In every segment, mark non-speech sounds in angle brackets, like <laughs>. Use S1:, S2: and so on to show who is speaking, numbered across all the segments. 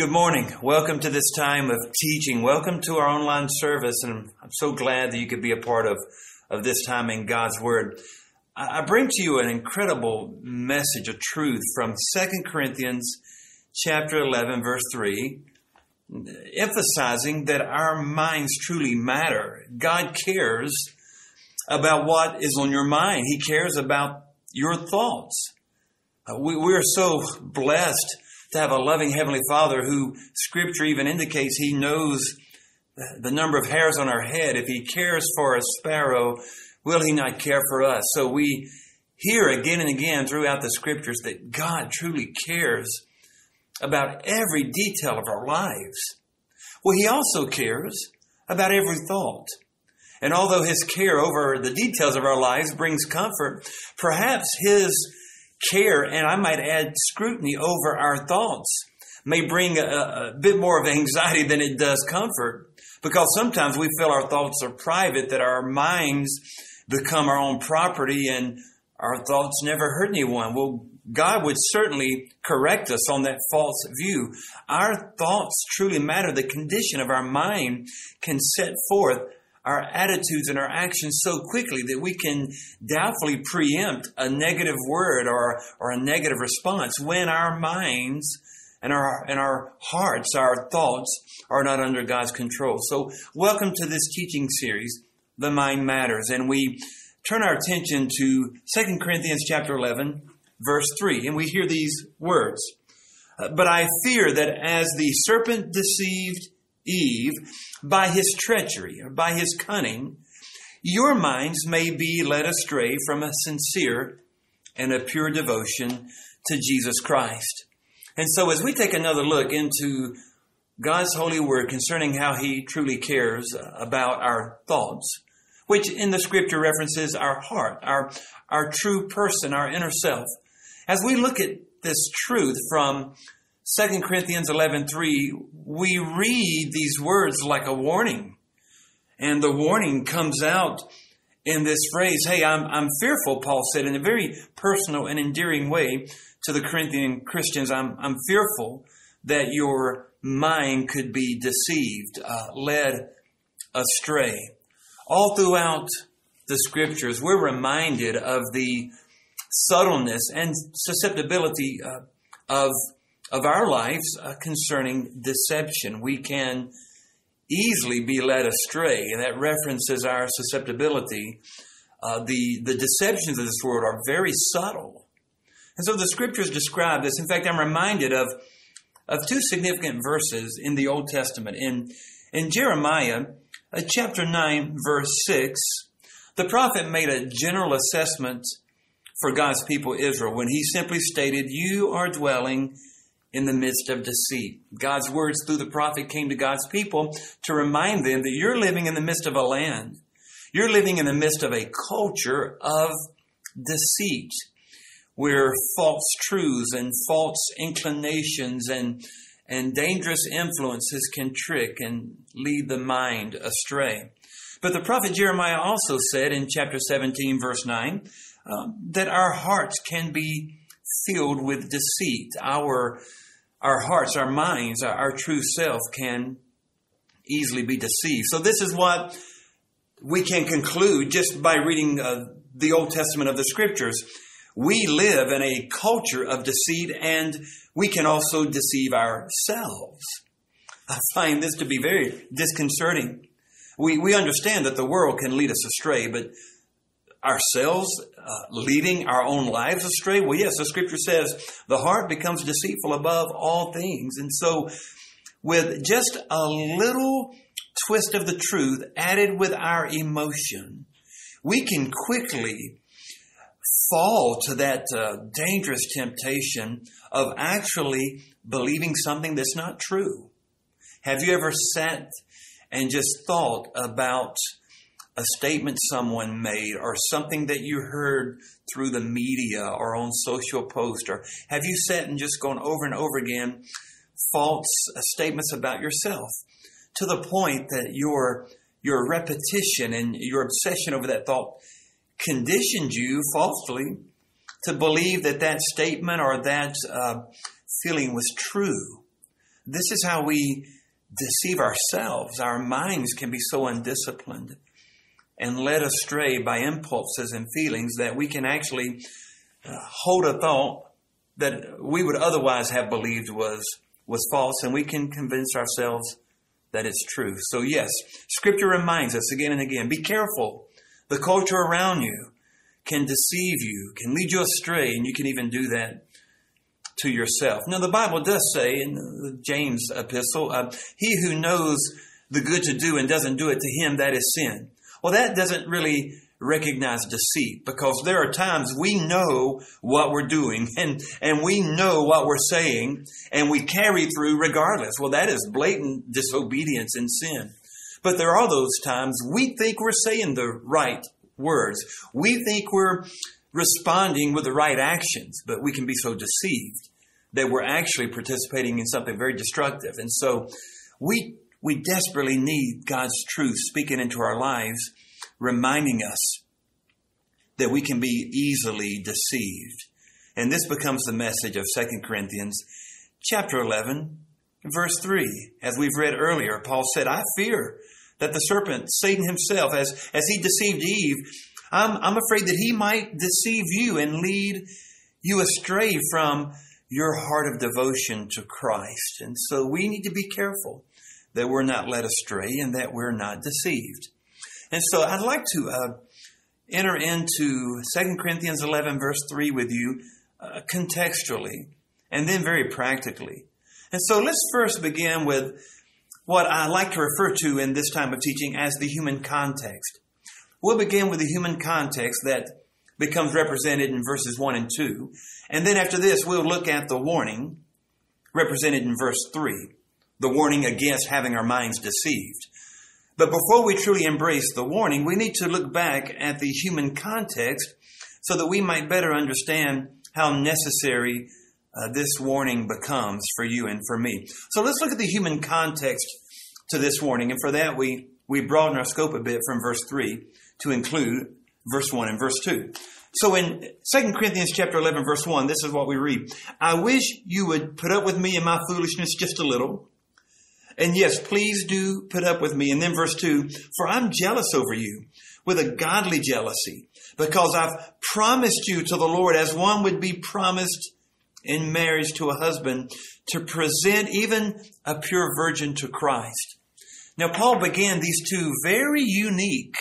S1: Good morning. Welcome to this time of teaching. Welcome to our online service, and I'm so glad that you could be a part of, of this time in God's Word. I bring to you an incredible message of truth from 2 Corinthians chapter 11, verse 3, emphasizing that our minds truly matter. God cares about what is on your mind. He cares about your thoughts. Uh, we, we are so blessed to have a loving Heavenly Father who Scripture even indicates He knows the number of hairs on our head. If He cares for a sparrow, will He not care for us? So we hear again and again throughout the Scriptures that God truly cares about every detail of our lives. Well, He also cares about every thought. And although His care over the details of our lives brings comfort, perhaps His care, and I might add scrutiny over our thoughts may bring a, a, bit more of anxiety than it does comfort because sometimes we feel our thoughts are private, that our minds become our own property and our thoughts never hurt anyone. Well, God would certainly correct us on that false view. Our thoughts truly matter. The condition of our mind can set forth our attitudes and our actions so quickly that we can doubtfully preempt a negative word or, or a negative response when our minds and our and our hearts, our thoughts are not under God's control. So welcome to this teaching series, The Mind Matters. And we turn our attention to 2 Corinthians chapter 11, verse 3, and we hear these words. But I fear that as the serpent deceived Eve by his treachery or by his cunning, your minds may be led astray from a sincere and a pure devotion to Jesus Christ. And so, as we take another look into God's holy word concerning how he truly cares uh, about our thoughts, which in the scripture references our heart, our, our true person, our inner self, as we look at this truth from 2 Corinthians 11:3, we read these words like a warning. And the warning comes out in this phrase, hey, I'm, I'm fearful, Paul said in a very personal and endearing way to the Corinthian Christians. I'm, I'm fearful that your mind could be deceived, uh, led astray. All throughout the scriptures, we're reminded of the subtleness and susceptibility uh, of of our lives uh, concerning deception. We can easily be led astray, and that references our susceptibility. Uh, the, the deceptions of this world are very subtle. And so the scriptures describe this. In fact, I'm reminded of, of two significant verses in the Old Testament. In, in Jeremiah, uh, chapter 9, verse 6, the prophet made a general assessment for God's people Israel when he simply stated, You are dwelling in the midst of deceit. God's words through the prophet came to God's people to remind them that you're living in the midst of a land. You're living in the midst of a culture of deceit where false truths and false inclinations and and dangerous influences can trick and lead the mind astray. But the prophet Jeremiah also said in chapter 17, verse 9, um, that our hearts can be filled with deceit. Our our hearts, our minds, our, our true self can easily be deceived. So this is what we can conclude just by reading uh, the Old Testament of the Scriptures. We live in a culture of deceit and we can also deceive ourselves. I find this to be very disconcerting. We, we understand that the world can lead us astray, but ourselves uh, leading our own lives astray? Well, yes, the scripture says the heart becomes deceitful above all things. And so, with just a little twist of the truth added with our emotion, we can quickly fall to that uh, dangerous temptation of actually believing something that's not true. Have you ever sat and just thought about a statement someone made or something that you heard through the media or on social post or have you sat and just gone over and over again false uh, statements about yourself to the point that your your repetition and your obsession over that thought conditioned you falsely to believe that that statement or that uh, feeling was true this is how we deceive ourselves. Our minds can be so undisciplined and led astray by impulses and feelings that we can actually uh, hold a thought that we would otherwise have believed was was false and we can convince ourselves that it's true. So yes, scripture reminds us again and again, be careful. The culture around you can deceive you, can lead you astray, and you can even do that to yourself. Now the Bible does say in the James epistle, uh, he who knows the good to do and doesn't do it to him, that is sin. Well, that doesn't really recognize deceit because there are times we know what we're doing <laughs> and, and we know what we're saying and we carry through regardless. Well, that is blatant disobedience and sin. But there are those times we think we're saying the right words. We think we're responding with the right actions, but we can be so deceived that we're actually participating in something very destructive. And so we we desperately need God's truth speaking into our lives, reminding us that we can be easily deceived. And this becomes the message of 2 Corinthians chapter 11, verse 3. As we've read earlier, Paul said, I fear that the serpent, Satan himself, as, as he deceived Eve, I'm, I'm afraid that he might deceive you and lead you astray from your heart of devotion to Christ. And so we need to be careful that we're not led astray and that we're not deceived. And so I'd like to uh, enter into 2 Corinthians 11, verse 3 with you uh, contextually and then very practically. And so let's first begin with what I like to refer to in this time of teaching as the human context. We'll begin with the human context that becomes represented in verses 1 and 2. And then after this, we'll look at the warning represented in verse 3 the warning against having our minds deceived. But before we truly embrace the warning, we need to look back at the human context so that we might better understand how necessary uh, this warning becomes for you and for me. So let's look at the human context to this warning. And for that, we, we broaden our scope a bit from verse 3 to include verse 1 and verse 2. So in 2 Corinthians chapter 11 verse 1, this is what we read. I wish you would put up with me in my foolishness just a little. And yes, please do put up with me. And then verse 2 For I'm jealous over you with a godly jealousy, because I've promised you to the Lord as one would be promised in marriage to a husband to present even a pure virgin to Christ. Now, Paul began these two very unique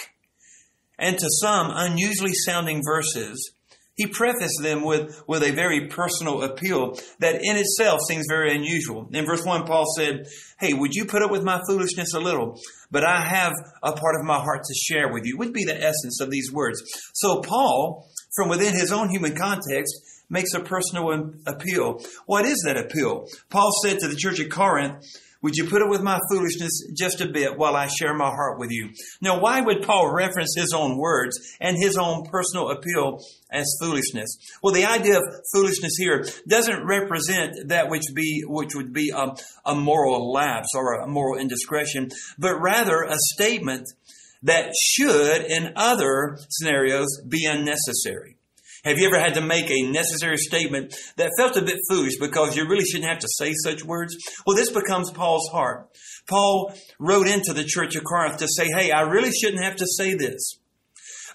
S1: and to some unusually sounding verses he prefaced them with, with a very personal appeal that in itself seems very unusual. In verse 1, Paul said, Hey, would you put up with my foolishness a little? But I have a part of my heart to share with you, would be the essence of these words. So Paul, from within his own human context, makes a personal appeal. What is that appeal? Paul said to the church at Corinth, would you put up with my foolishness just a bit while I share my heart with you? Now, why would Paul reference his own words and his own personal appeal as foolishness? Well, the idea of foolishness here doesn't represent that which be which would be a, a moral lapse or a moral indiscretion, but rather a statement that should, in other scenarios, be unnecessary. Have you ever had to make a necessary statement that felt a bit foolish because you really shouldn't have to say such words? Well, this becomes Paul's heart. Paul wrote into the church of Corinth to say, hey, I really shouldn't have to say this.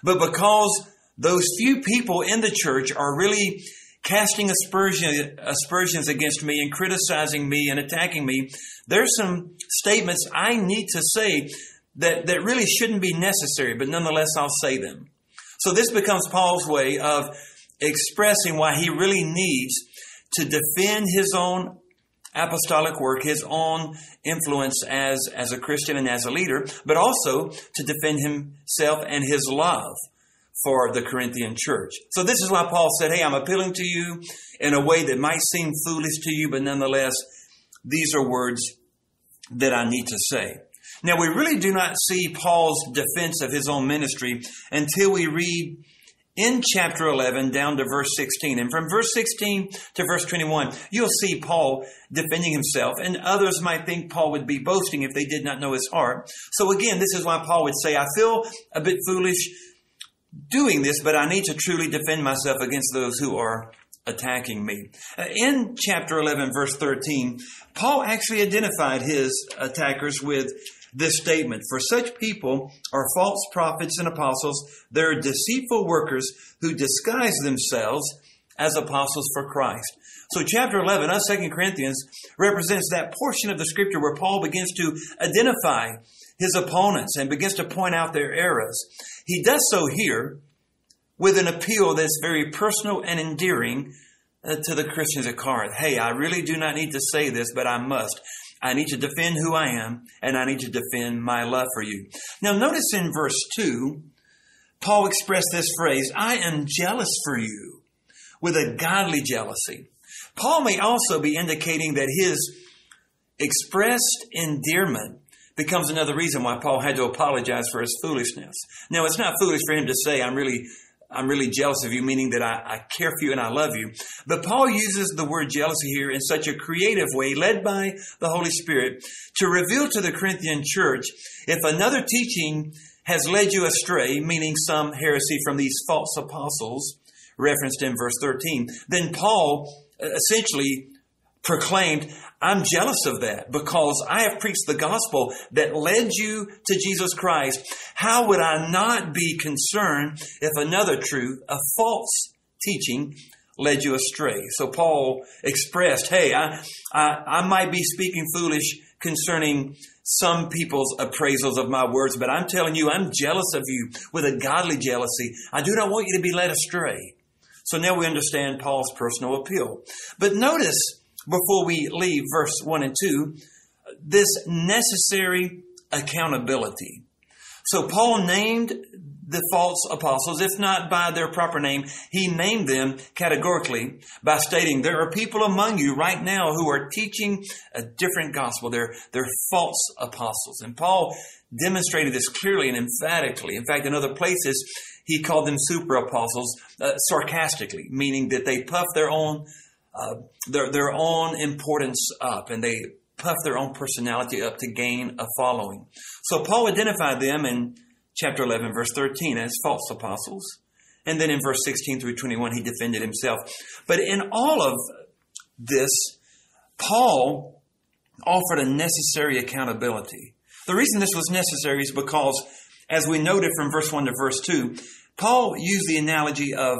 S1: But because those few people in the church are really casting aspersion, aspersions against me and criticizing me and attacking me, there's some statements I need to say that, that really shouldn't be necessary, but nonetheless I'll say them. So this becomes Paul's way of expressing why he really needs to defend his own apostolic work, his own influence as, as a Christian and as a leader, but also to defend himself and his love for the Corinthian church. So this is why Paul said, Hey, I'm appealing to you in a way that might seem foolish to you, but nonetheless, these are words that I need to say. Now, we really do not see Paul's defense of his own ministry until we read in chapter 11 down to verse 16. And from verse 16 to verse 21, you'll see Paul defending himself. And others might think Paul would be boasting if they did not know his heart. So again, this is why Paul would say, I feel a bit foolish doing this, but I need to truly defend myself against those who are attacking me. Uh, in chapter 11, verse 13, Paul actually identified his attackers with this statement For such people are false prophets and apostles. They're deceitful workers who disguise themselves as apostles for Christ. So chapter 11 of 2 Corinthians represents that portion of the scripture where Paul begins to identify his opponents and begins to point out their errors. He does so here with an appeal that's very personal and endearing uh, to the Christians at Corinth. Hey, I really do not need to say this, but I must. I need to defend who I am, and I need to defend my love for you. Now, notice in verse 2, Paul expressed this phrase, I am jealous for you, with a godly jealousy. Paul may also be indicating that his expressed endearment becomes another reason why Paul had to apologize for his foolishness. Now, it's not foolish for him to say, I'm really I'm really jealous of you, meaning that I, I, care for you and I love you. But Paul uses the word jealousy here in such a creative way, led by the Holy Spirit, to reveal to the Corinthian church if another teaching has led you astray, meaning some heresy from these false apostles, referenced in verse 13, then Paul uh, essentially proclaimed, I'm jealous of that because I have preached the gospel that led you to Jesus Christ. How would I not be concerned if another truth, a false teaching, led you astray? So Paul expressed, hey, I, I, I might be speaking foolish concerning some people's appraisals of my words, but I'm telling you, I'm jealous of you with a godly jealousy. I do not want you to be led astray. So now we understand Paul's personal appeal. But notice before we leave verse 1 and 2 this necessary accountability. So Paul named the false apostles, if not by their proper name, he named them categorically by stating there are people among you right now who are teaching a different gospel. They're, they're false apostles. And Paul demonstrated this clearly and emphatically. In fact, in other places, he called them super apostles uh, sarcastically, meaning that they puff their own uh, their, their own importance up and they puff their own personality up to gain a following. So Paul identified them in chapter 11, verse 13 as false apostles. And then in verse 16 through 21, he defended himself. But in all of this, Paul offered a necessary accountability. The reason this was necessary is because, as we noted from verse 1 to verse 2, Paul used the analogy of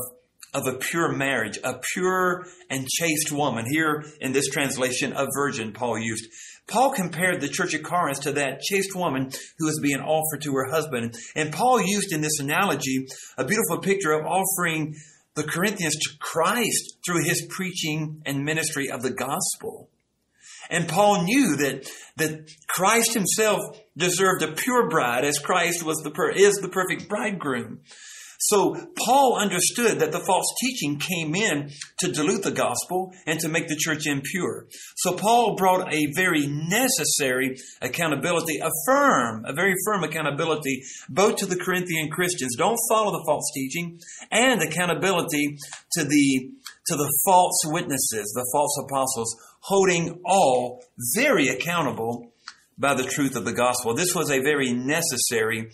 S1: of a pure marriage, a pure and chaste woman. Here in this translation, a virgin, Paul used. Paul compared the church of Corinth to that chaste woman who was being offered to her husband. And Paul used in this analogy a beautiful picture of offering the Corinthians to Christ through his preaching and ministry of the gospel. And Paul knew that, that Christ himself deserved a pure bride as Christ was the, is the perfect bridegroom. So Paul understood that the false teaching came in to dilute the gospel and to make the church impure. So Paul brought a very necessary accountability, a firm, a very firm accountability, both to the Corinthian Christians. Don't follow the false teaching and accountability to the, to the false witnesses, the false apostles, holding all very accountable by the truth of the gospel. This was a very necessary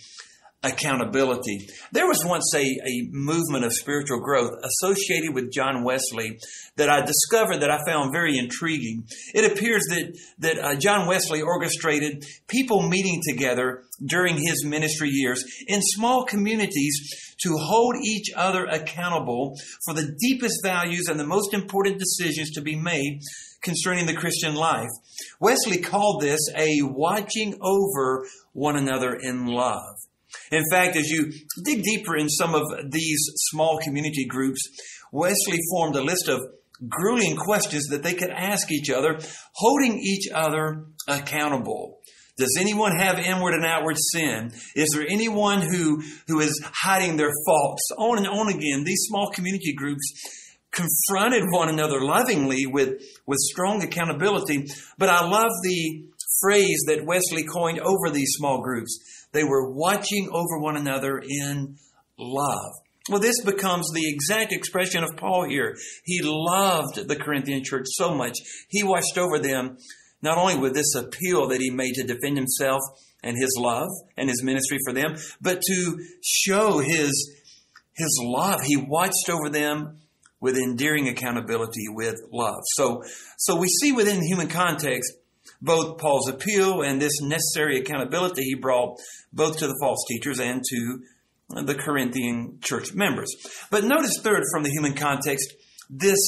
S1: accountability. There was once a, a movement of spiritual growth associated with John Wesley that I discovered that I found very intriguing. It appears that, that uh, John Wesley orchestrated people meeting together during his ministry years in small communities to hold each other accountable for the deepest values and the most important decisions to be made concerning the Christian life. Wesley called this a watching over one another in love. In fact, as you dig deeper in some of these small community groups, Wesley formed a list of grueling questions that they could ask each other, holding each other accountable. Does anyone have inward and outward sin? Is there anyone who, who is hiding their faults? On and on again, these small community groups confronted one another lovingly with, with strong accountability. But I love the phrase that Wesley coined over these small groups. They were watching over one another in love. Well, this becomes the exact expression of Paul here. He loved the Corinthian church so much. He watched over them not only with this appeal that he made to defend himself and his love and his ministry for them, but to show his, his love. He watched over them with endearing accountability with love. So, so we see within the human context both Paul's appeal and this necessary accountability he brought both to the false teachers and to the Corinthian church members. But notice third from the human context, this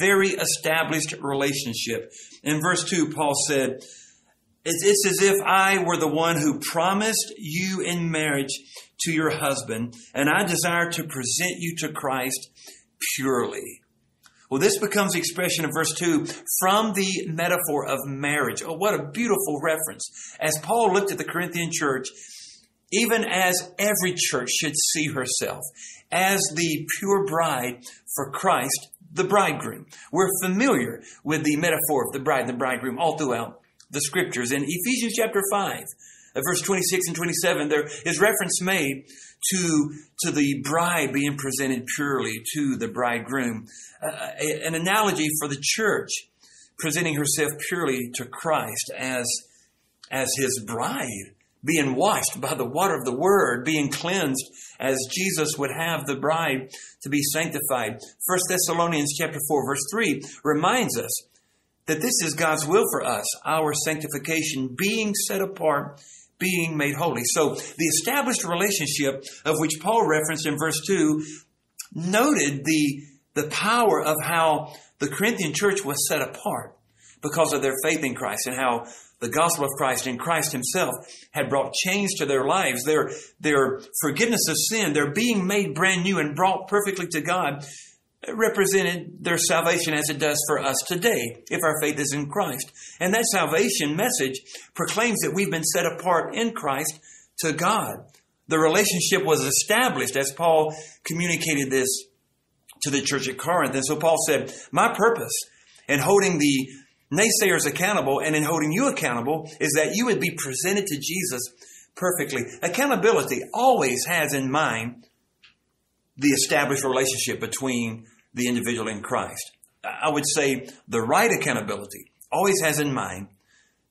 S1: very established relationship. In verse 2, Paul said, it's as if I were the one who promised you in marriage to your husband, and I desire to present you to Christ purely. Well, this becomes the expression of verse 2 from the metaphor of marriage. Oh, what a beautiful reference. As Paul looked at the Corinthian church, even as every church should see herself as the pure bride for Christ, the bridegroom. We're familiar with the metaphor of the bride and the bridegroom all throughout the scriptures. In Ephesians chapter 5, verse 26 and 27, there is reference made to, to the bride being presented purely to the bridegroom. Uh, an analogy for the church presenting herself purely to Christ as, as his bride, being washed by the water of the word, being cleansed as Jesus would have the bride to be sanctified. 1 Thessalonians chapter 4 verse 3 reminds us that this is God's will for us, our sanctification, being set apart being made holy. So the established relationship of which Paul referenced in verse 2 noted the, the power of how the Corinthian church was set apart because of their faith in Christ and how the gospel of Christ and Christ himself had brought change to their lives. Their, their forgiveness of sin, their being made brand new and brought perfectly to God represented their salvation as it does for us today if our faith is in Christ. And that salvation message proclaims that we've been set apart in Christ to God. The relationship was established as Paul communicated this to the church at Corinth. And so Paul said, My purpose in holding the naysayers accountable and in holding you accountable is that you would be presented to Jesus perfectly. Accountability always has in mind the established relationship between the individual in Christ. I would say the right accountability always has in mind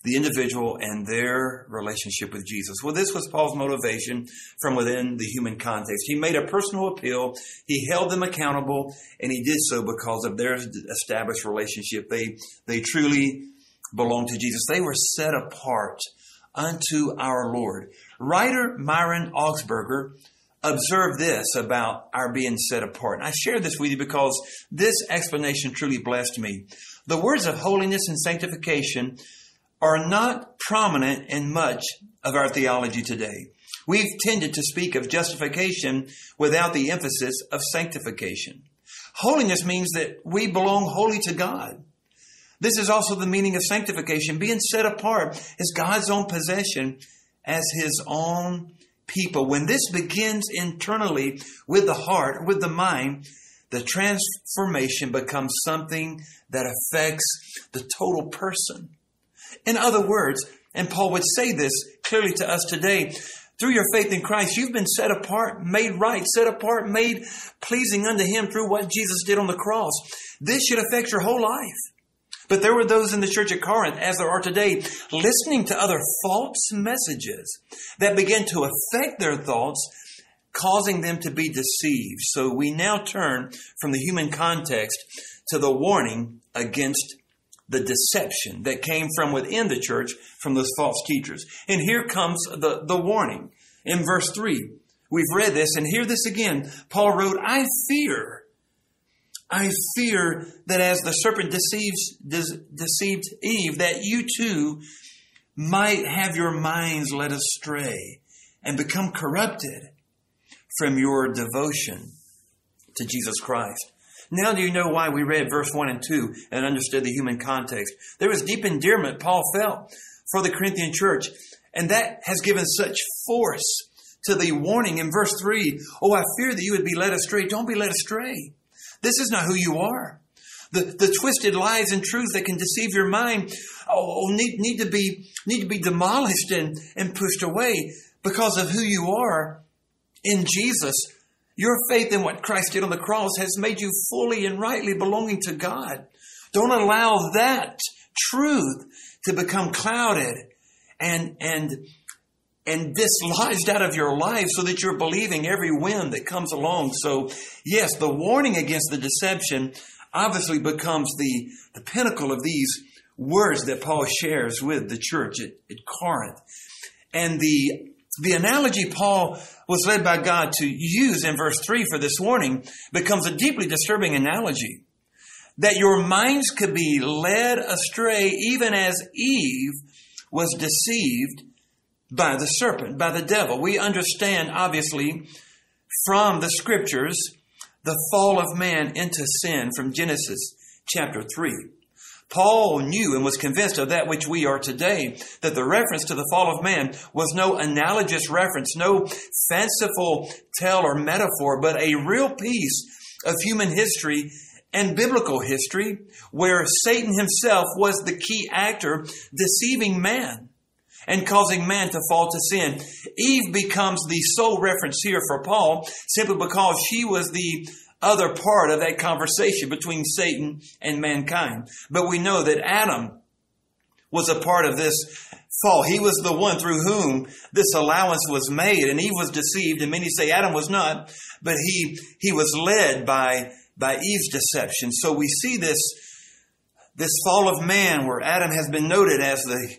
S1: the individual and their relationship with Jesus. Well, this was Paul's motivation from within the human context. He made a personal appeal. He held them accountable and he did so because of their established relationship. They, they truly belonged to Jesus. They were set apart unto our Lord. Writer Myron Augsburger observe this about our being set apart. I share this with you because this explanation truly blessed me. The words of holiness and sanctification are not prominent in much of our theology today. We've tended to speak of justification without the emphasis of sanctification. Holiness means that we belong wholly to God. This is also the meaning of sanctification, being set apart as God's own possession, as His own people, when this begins internally with the heart, with the mind, the transformation becomes something that affects the total person. In other words, and Paul would say this clearly to us today, through your faith in Christ, you've been set apart, made right, set apart, made pleasing unto Him through what Jesus did on the cross. This should affect your whole life. But there were those in the church at Corinth, as there are today, listening to other false messages that began to affect their thoughts, causing them to be deceived. So we now turn from the human context to the warning against the deception that came from within the church from those false teachers. And here comes the, the warning in verse 3. We've read this and hear this again. Paul wrote, I fear I fear that as the serpent deceives, deceived Eve, that you too might have your minds led astray and become corrupted from your devotion to Jesus Christ. Now do you know why we read verse 1 and 2 and understood the human context? There was deep endearment Paul felt for the Corinthian church, and that has given such force to the warning in verse 3. Oh, I fear that you would be led astray. Don't be led astray. This is not who you are. The, the twisted lies and truths that can deceive your mind oh, oh, need, need, to be, need to be demolished and, and pushed away because of who you are in Jesus. Your faith in what Christ did on the cross has made you fully and rightly belonging to God. Don't allow that truth to become clouded and, and and dislodged out of your life so that you're believing every wind that comes along. So, yes, the warning against the deception obviously becomes the, the pinnacle of these words that Paul shares with the church at, at Corinth. And the, the analogy Paul was led by God to use in verse 3 for this warning becomes a deeply disturbing analogy. That your minds could be led astray even as Eve was deceived by the serpent, by the devil. We understand, obviously, from the scriptures, the fall of man into sin from Genesis chapter 3. Paul knew and was convinced of that which we are today, that the reference to the fall of man was no analogous reference, no fanciful tale or metaphor, but a real piece of human history and biblical history where Satan himself was the key actor deceiving man and causing man to fall to sin. Eve becomes the sole reference here for Paul simply because she was the other part of that conversation between Satan and mankind. But we know that Adam was a part of this fall. He was the one through whom this allowance was made, and Eve was deceived, and many say Adam was not, but he, he was led by, by Eve's deception. So we see this, this fall of man where Adam has been noted as the,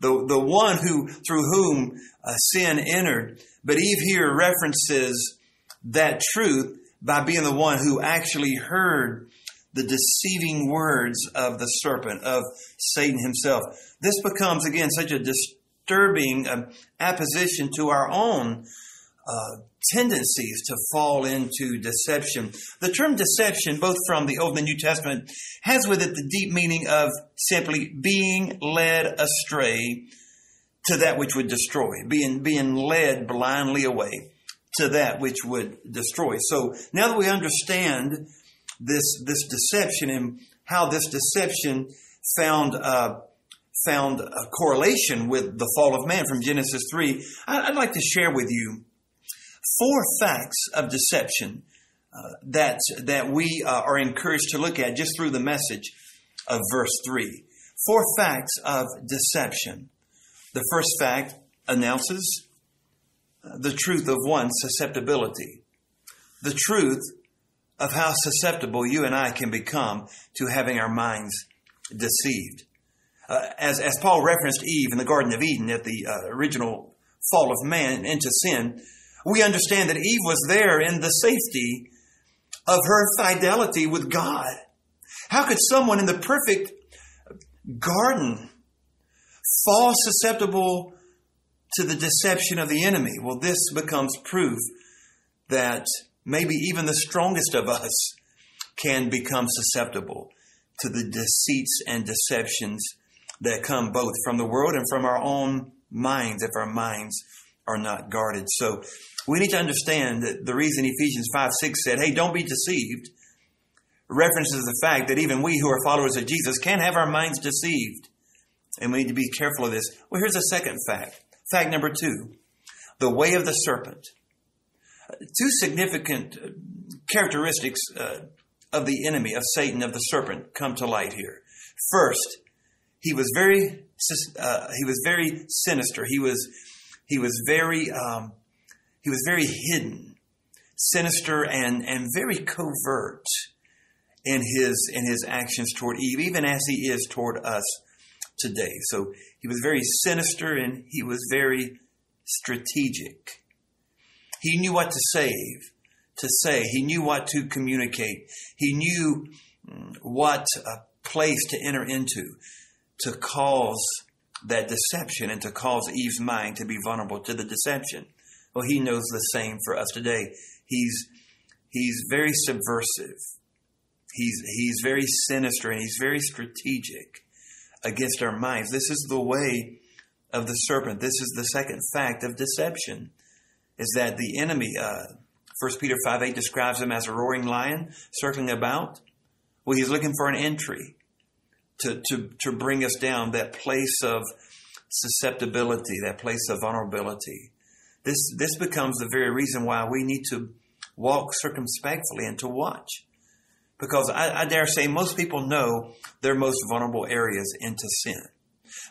S1: the, the one who, through whom uh, sin entered. But Eve here references that truth by being the one who actually heard the deceiving words of the serpent, of Satan himself. This becomes, again, such a disturbing uh, apposition to our own uh, tendencies to fall into deception. The term deception, both from the Old and New Testament, has with it the deep meaning of simply being led astray to that which would destroy, being, being led blindly away to that which would destroy. So now that we understand this this deception and how this deception found uh, found a correlation with the fall of man from Genesis three, I'd like to share with you four facts of deception uh, that that we uh, are encouraged to look at just through the message of verse three. Four facts of deception. The first fact announces the truth of one's susceptibility, the truth of how susceptible you and I can become to having our minds deceived. Uh, as, as Paul referenced Eve in the Garden of Eden at the uh, original fall of man into sin, we understand that Eve was there in the safety of her fidelity with God. How could someone in the perfect garden fall susceptible to the deception of the enemy. Well, this becomes proof that maybe even the strongest of us can become susceptible to the deceits and deceptions that come both from the world and from our own minds if our minds are not guarded. So we need to understand that the reason Ephesians 5 6 said, hey, don't be deceived, references the fact that even we who are followers of Jesus can have our minds deceived. And we need to be careful of this. Well, here's a second fact Fact number two the way of the serpent. Two significant uh, characteristics uh, of the enemy, of Satan, of the serpent, come to light here. First, he was very uh, he was very sinister. He was he was very um, he was very hidden, sinister, and and very covert in his in his actions toward Eve, even as he is toward us today. So he was very sinister and he was very strategic. He knew what to save, to say. He knew what to communicate. He knew mm, what place to enter into to cause that deception and to cause Eve's mind to be vulnerable to the deception. Well, he knows the same for us today. He's he's very subversive. He's he's very sinister and he's very strategic against our minds. This is the way of the serpent. This is the second fact of deception, is that the enemy, uh, 1 Peter 5 8 describes him as a roaring lion circling about. Well, he's looking for an entry to, to, to bring us down that place of susceptibility, that place of vulnerability. This, this becomes the very reason why we need to walk circumspectly and to watch. Because I, I dare say most people know their most vulnerable areas into sin.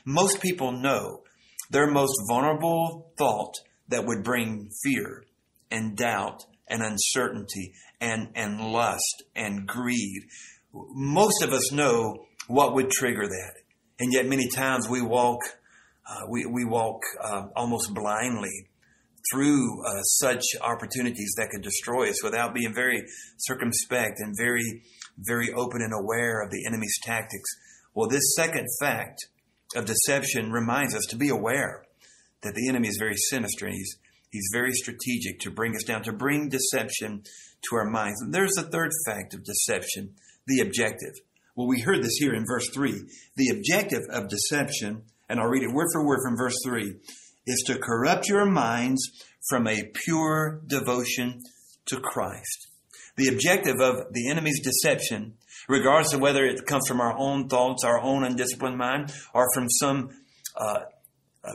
S1: Most people know their most vulnerable thought that would bring fear and doubt and uncertainty and, and lust and greed. Most of us know what would trigger that. And yet many times we walk, uh, we, we walk uh, almost blindly through uh, such opportunities that could destroy us without being very circumspect and very, very open and aware of the enemy's tactics. Well, this second fact of deception reminds us to be aware that the enemy is very sinister and he's, he's very strategic to bring us down, to bring deception to our minds. And there's the third fact of deception, the objective. Well, we heard this here in verse 3. The objective of deception, and I'll read it word for word from verse 3, is to corrupt your minds from a pure devotion to Christ. The objective of the enemy's deception, regardless of whether it comes from our own thoughts, our own undisciplined mind, or from some uh,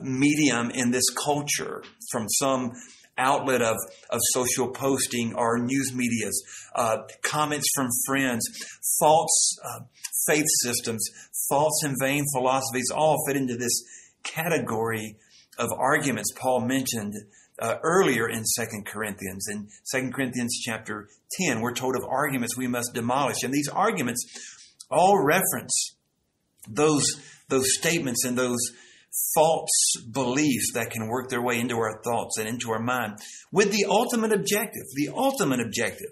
S1: medium in this culture, from some outlet of, of social posting or news medias, uh, comments from friends, false uh, faith systems, false and vain philosophies all fit into this category of arguments Paul mentioned uh, earlier in Second Corinthians. In Second Corinthians chapter 10, we're told of arguments we must demolish. And these arguments all reference those, those statements and those false beliefs that can work their way into our thoughts and into our mind with the ultimate objective, the ultimate objective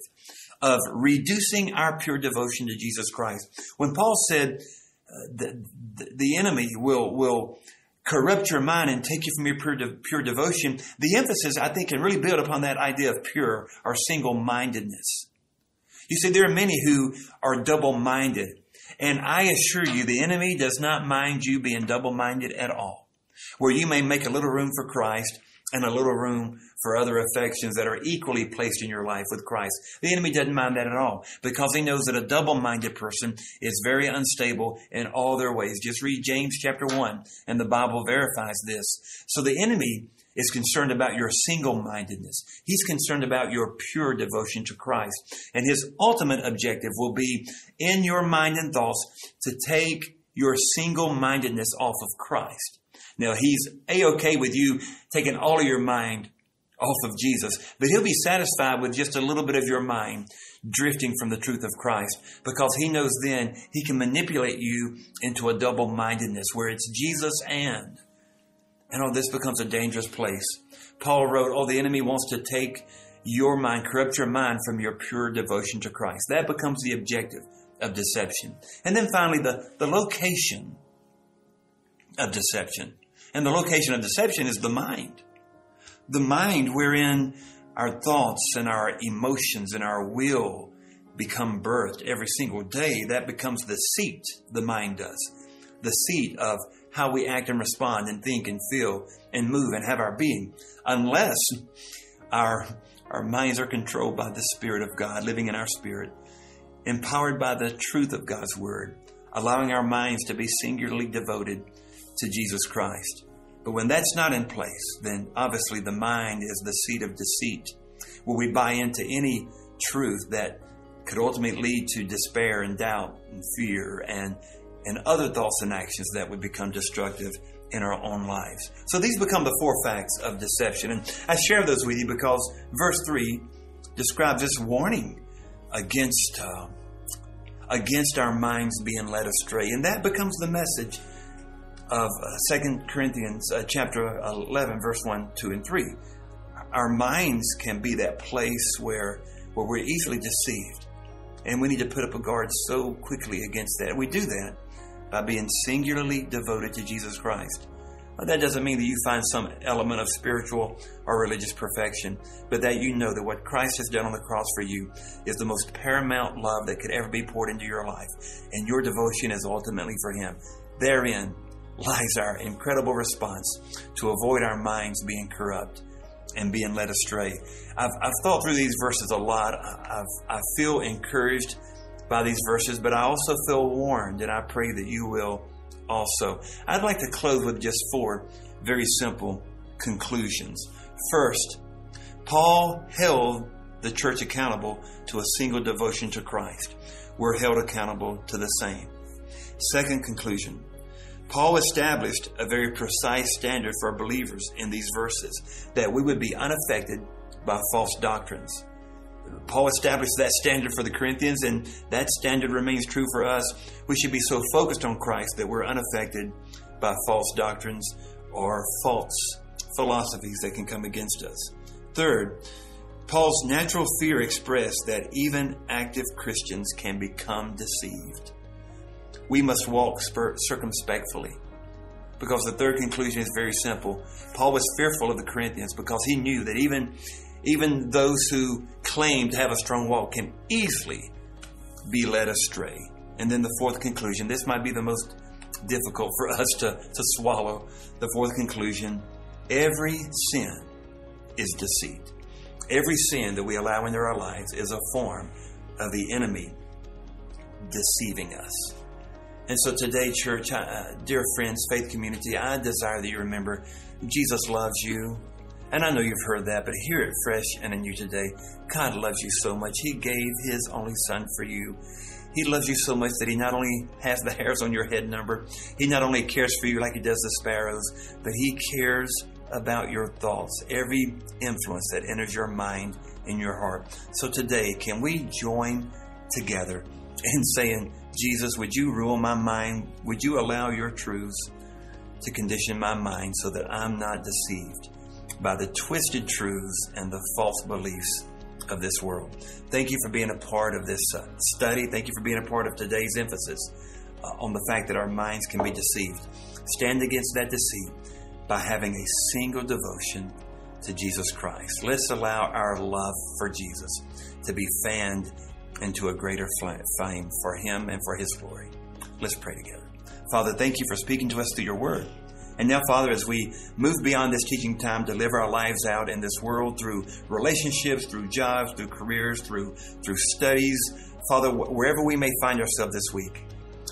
S1: of reducing our pure devotion to Jesus Christ. When Paul said uh, the, the enemy will, will corrupt your mind and take you from your pure, de- pure devotion, the emphasis, I think, can really build upon that idea of pure or single mindedness. You see, there are many who are double minded. And I assure you, the enemy does not mind you being double minded at all. Where you may make a little room for Christ and a little room for other affections that are equally placed in your life with Christ. The enemy doesn't mind that at all because he knows that a double minded person is very unstable in all their ways. Just read James chapter 1 and the Bible verifies this. So the enemy is concerned about your single mindedness. He's concerned about your pure devotion to Christ. And his ultimate objective will be in your mind and thoughts to take your single mindedness off of Christ. Now, he's a okay with you taking all of your mind off of Jesus, but he'll be satisfied with just a little bit of your mind drifting from the truth of Christ because he knows then he can manipulate you into a double mindedness where it's Jesus and. And oh, this becomes a dangerous place. Paul wrote, Oh, the enemy wants to take your mind, corrupt your mind from your pure devotion to Christ. That becomes the objective of deception. And then finally, the, the location of deception. And the location of deception is the mind. The mind wherein our thoughts and our emotions and our will become birthed every single day. That becomes the seat, the mind does. The seat of how we act and respond and think and feel and move and have our being. Unless our, our minds are controlled by the Spirit of God living in our spirit, empowered by the truth of God's Word, allowing our minds to be singularly devoted to Jesus Christ. But when that's not in place, then obviously the mind is the seat of deceit, where we buy into any truth that could ultimately lead to despair and doubt and fear and, and other thoughts and actions that would become destructive in our own lives. So these become the four facts of deception. And I share those with you because verse 3 describes this warning against, uh, against our minds being led astray. And that becomes the message of uh, Second Corinthians uh, chapter 11, verse 1, 2, and 3. Our minds can be that place where, where we're easily deceived. And we need to put up a guard so quickly against that. We do that by being singularly devoted to Jesus Christ. That doesn't mean that you find some element of spiritual or religious perfection, but that you know that what Christ has done on the cross for you is the most paramount love that could ever be poured into your life. And your devotion is ultimately for Him. Therein lies our incredible response to avoid our minds being corrupt and being led astray. I've, I've thought through these verses a lot. I've, I feel encouraged by these verses, but I also feel warned, and I pray that you will also. I'd like to close with just four very simple conclusions. First, Paul held the church accountable to a single devotion to Christ. We're held accountable to the same. Second conclusion Paul established a very precise standard for believers in these verses that we would be unaffected by false doctrines. Paul established that standard for the Corinthians, and that standard remains true for us. We should be so focused on Christ that we're unaffected by false doctrines or false philosophies that can come against us. Third, Paul's natural fear expressed that even active Christians can become deceived. We must walk circumspectly. Because the third conclusion is very simple. Paul was fearful of the Corinthians because he knew that even, even those who claim to have a strong walk can easily be led astray. And then the fourth conclusion this might be the most difficult for us to, to swallow. The fourth conclusion every sin is deceit. Every sin that we allow into our lives is a form of the enemy deceiving us. And so today, church, uh, dear friends, faith community, I desire that you remember Jesus loves you. And I know you've heard that, but hear it fresh and anew today. God loves you so much. He gave His only Son for you. He loves you so much that He not only has the hairs on your head number, He not only cares for you like He does the sparrows, but He cares about your thoughts, every influence that enters your mind and your heart. So today, can we join together in saying, Jesus, would you rule my mind? Would you allow your truths to condition my mind so that I'm not deceived by the twisted truths and the false beliefs of this world? Thank you for being a part of this uh, study. Thank you for being a part of today's emphasis uh, on the fact that our minds can be deceived. Stand against that deceit by having a single devotion to Jesus Christ. Let's allow our love for Jesus to be fanned into a greater fame for Him and for His glory. Let's pray together. Father, thank you for speaking to us through your word. And now, Father, as we move beyond this teaching time to live our lives out in this world through relationships, through jobs, through careers, through, through studies, Father, wherever we may find ourselves this week,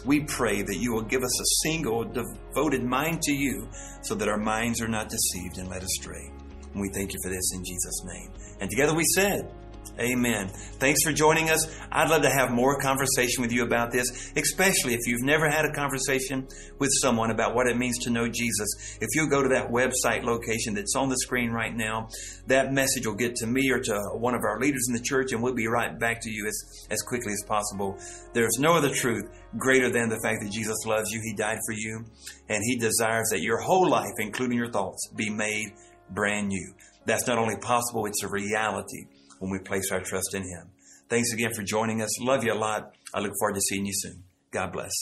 S1: we pray that you will give us a single, devoted mind to you so that our minds are not deceived and led astray. And we thank you for this in Jesus' name. And together we said, Amen. Thanks for joining us. I'd love to have more conversation with you about this, especially if you've never had a conversation with someone about what it means to know Jesus. If you go to that website location that's on the screen right now, that message will get to me or to one of our leaders in the church, and we'll be right back to you as, as quickly as possible. There's no other truth greater than the fact that Jesus loves you. He died for you, and He desires that your whole life, including your thoughts, be made brand new. That's not only possible, it's a reality when we place our trust in Him. Thanks again for joining us. Love you a lot. I look forward to seeing you soon. God bless.